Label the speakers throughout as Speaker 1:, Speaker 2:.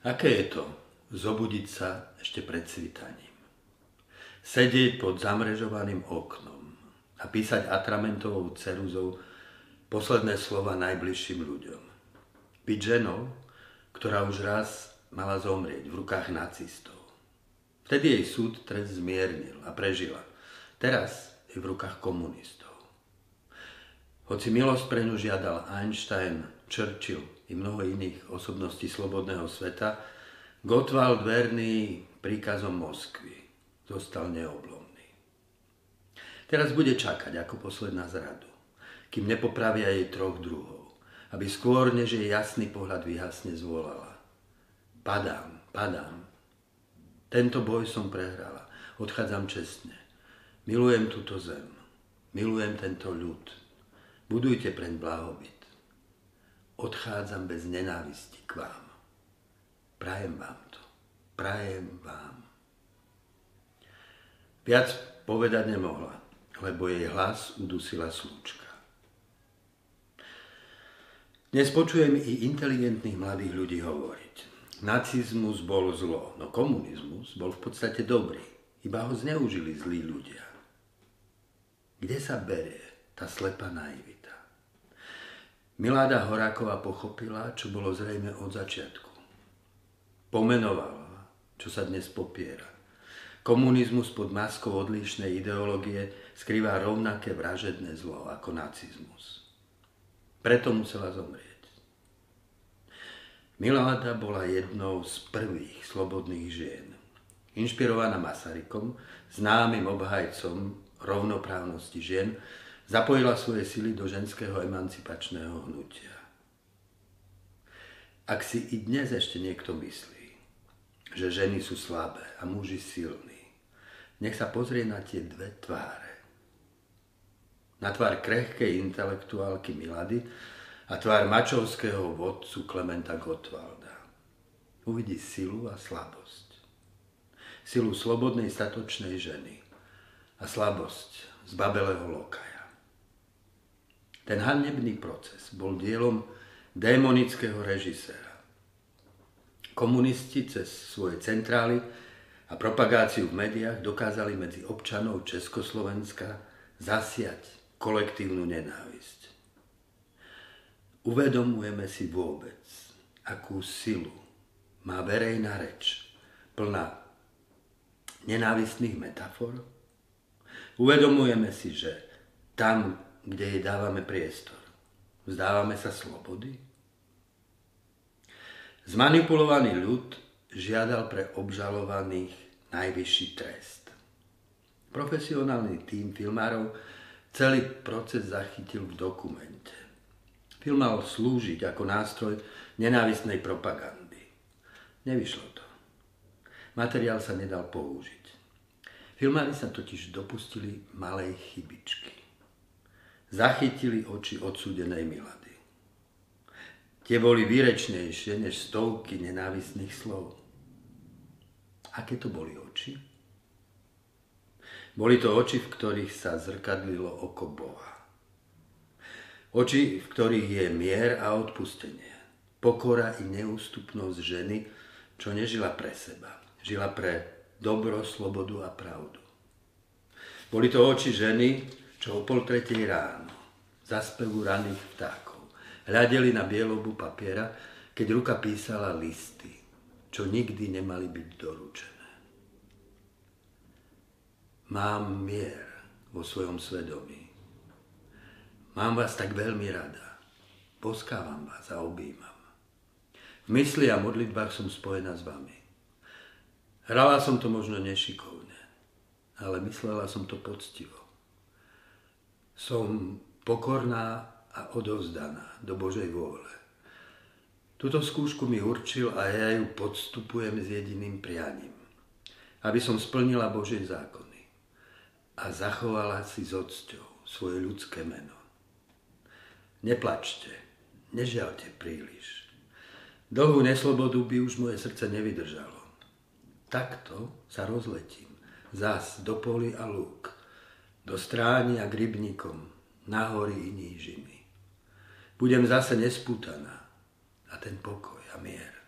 Speaker 1: Aké je to zobudiť sa ešte pred svitaním? Sedieť pod zamrežovaným oknom a písať atramentovou ceruzou posledné slova najbližším ľuďom. Byť ženou, ktorá už raz mala zomrieť v rukách nacistov. Vtedy jej súd trest zmiernil a prežila. Teraz je v rukách komunistov. Hoci milosť pre ňu žiadal Einstein, Churchill i mnoho iných osobností slobodného sveta, Gottwald verný príkazom Moskvy zostal neoblomný. Teraz bude čakať ako posledná zradu, kým nepopravia jej troch druhov, aby skôr, než jej jasný pohľad vyhasne, zvolala. Padám, padám. Tento boj som prehrala, odchádzam čestne. Milujem túto zem, milujem tento ľud. Budujte preň blahobyt odchádzam bez nenávisti k vám. Prajem vám to. Prajem vám. Viac povedať nemohla, lebo jej hlas udusila slúčka. Dnes počujem i inteligentných mladých ľudí hovoriť. Nacizmus bol zlo, no komunizmus bol v podstate dobrý. Iba ho zneužili zlí ľudia. Kde sa berie tá slepá naivita? Miláda Horáková pochopila, čo bolo zrejme od začiatku. Pomenovala, čo sa dnes popiera. Komunizmus pod maskou odlišnej ideológie skrýva rovnaké vražedné zlo ako nacizmus. Preto musela zomrieť. Miláda bola jednou z prvých slobodných žien. Inšpirovaná Masarykom, známym obhajcom rovnoprávnosti žien, Zapojila svoje sily do ženského emancipačného hnutia. Ak si i dnes ešte niekto myslí, že ženy sú slabé a muži silní, nech sa pozrie na tie dve tváre. Na tvár krehkej intelektuálky Milady a tvár mačovského vodcu Klementa Gottwalda. Uvidí silu a slabosť. Silu slobodnej statočnej ženy a slabosť z babelého lokaja. Ten hanebný proces bol dielom démonického režiséra. Komunisti cez svoje centrály a propagáciu v médiách dokázali medzi občanov Československa zasiať kolektívnu nenávisť. Uvedomujeme si vôbec, akú silu má verejná reč plná nenávistných metafor? Uvedomujeme si, že tam, kde jej dávame priestor. Vzdávame sa slobody? Zmanipulovaný ľud žiadal pre obžalovaných najvyšší trest. Profesionálny tým filmárov celý proces zachytil v dokumente. Film mal slúžiť ako nástroj nenávisnej propagandy. Nevyšlo to. Materiál sa nedal použiť. Filmári sa totiž dopustili malej chybičky zachytili oči odsúdenej Milady. Tie boli výrečnejšie než stovky nenávisných slov. Aké to boli oči? Boli to oči, v ktorých sa zrkadlilo oko Boha. Oči, v ktorých je mier a odpustenie. Pokora i neústupnosť ženy, čo nežila pre seba. Žila pre dobro, slobodu a pravdu. Boli to oči ženy, čo o pol tretej ráno, za spevu raných vtákov, hľadeli na bielobu papiera, keď ruka písala listy, čo nikdy nemali byť doručené. Mám mier vo svojom svedomí. Mám vás tak veľmi rada. Poskávam vás a objímam. V mysli a modlitbách som spojená s vami. Hrala som to možno nešikovne, ale myslela som to poctivo. Som pokorná a odovzdaná do Božej vôle. Tuto skúšku mi určil a ja ju podstupujem s jediným prianím. Aby som splnila Božie zákony a zachovala si s odsťou svoje ľudské meno. Neplačte, nežialte príliš. Dlhú neslobodu by už moje srdce nevydržalo. Takto sa rozletím, zas do poli a lúk, do stráni a k na hory i nížiny. Budem zase nespútaná a ten pokoj a mier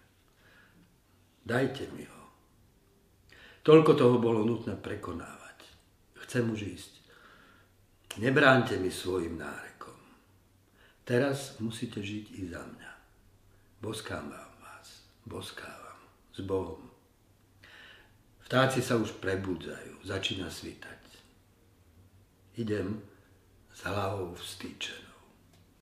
Speaker 1: Dajte mi ho. Toľko toho bolo nutné prekonávať. Chcem už ísť. Nebránte mi svojim nárekom. Teraz musíte žiť i za mňa. Boskám vám vás. Boskávam. S Bohom. Vtáci sa už prebudzajú. Začína svítať. Idem s hlavou vstýčenou.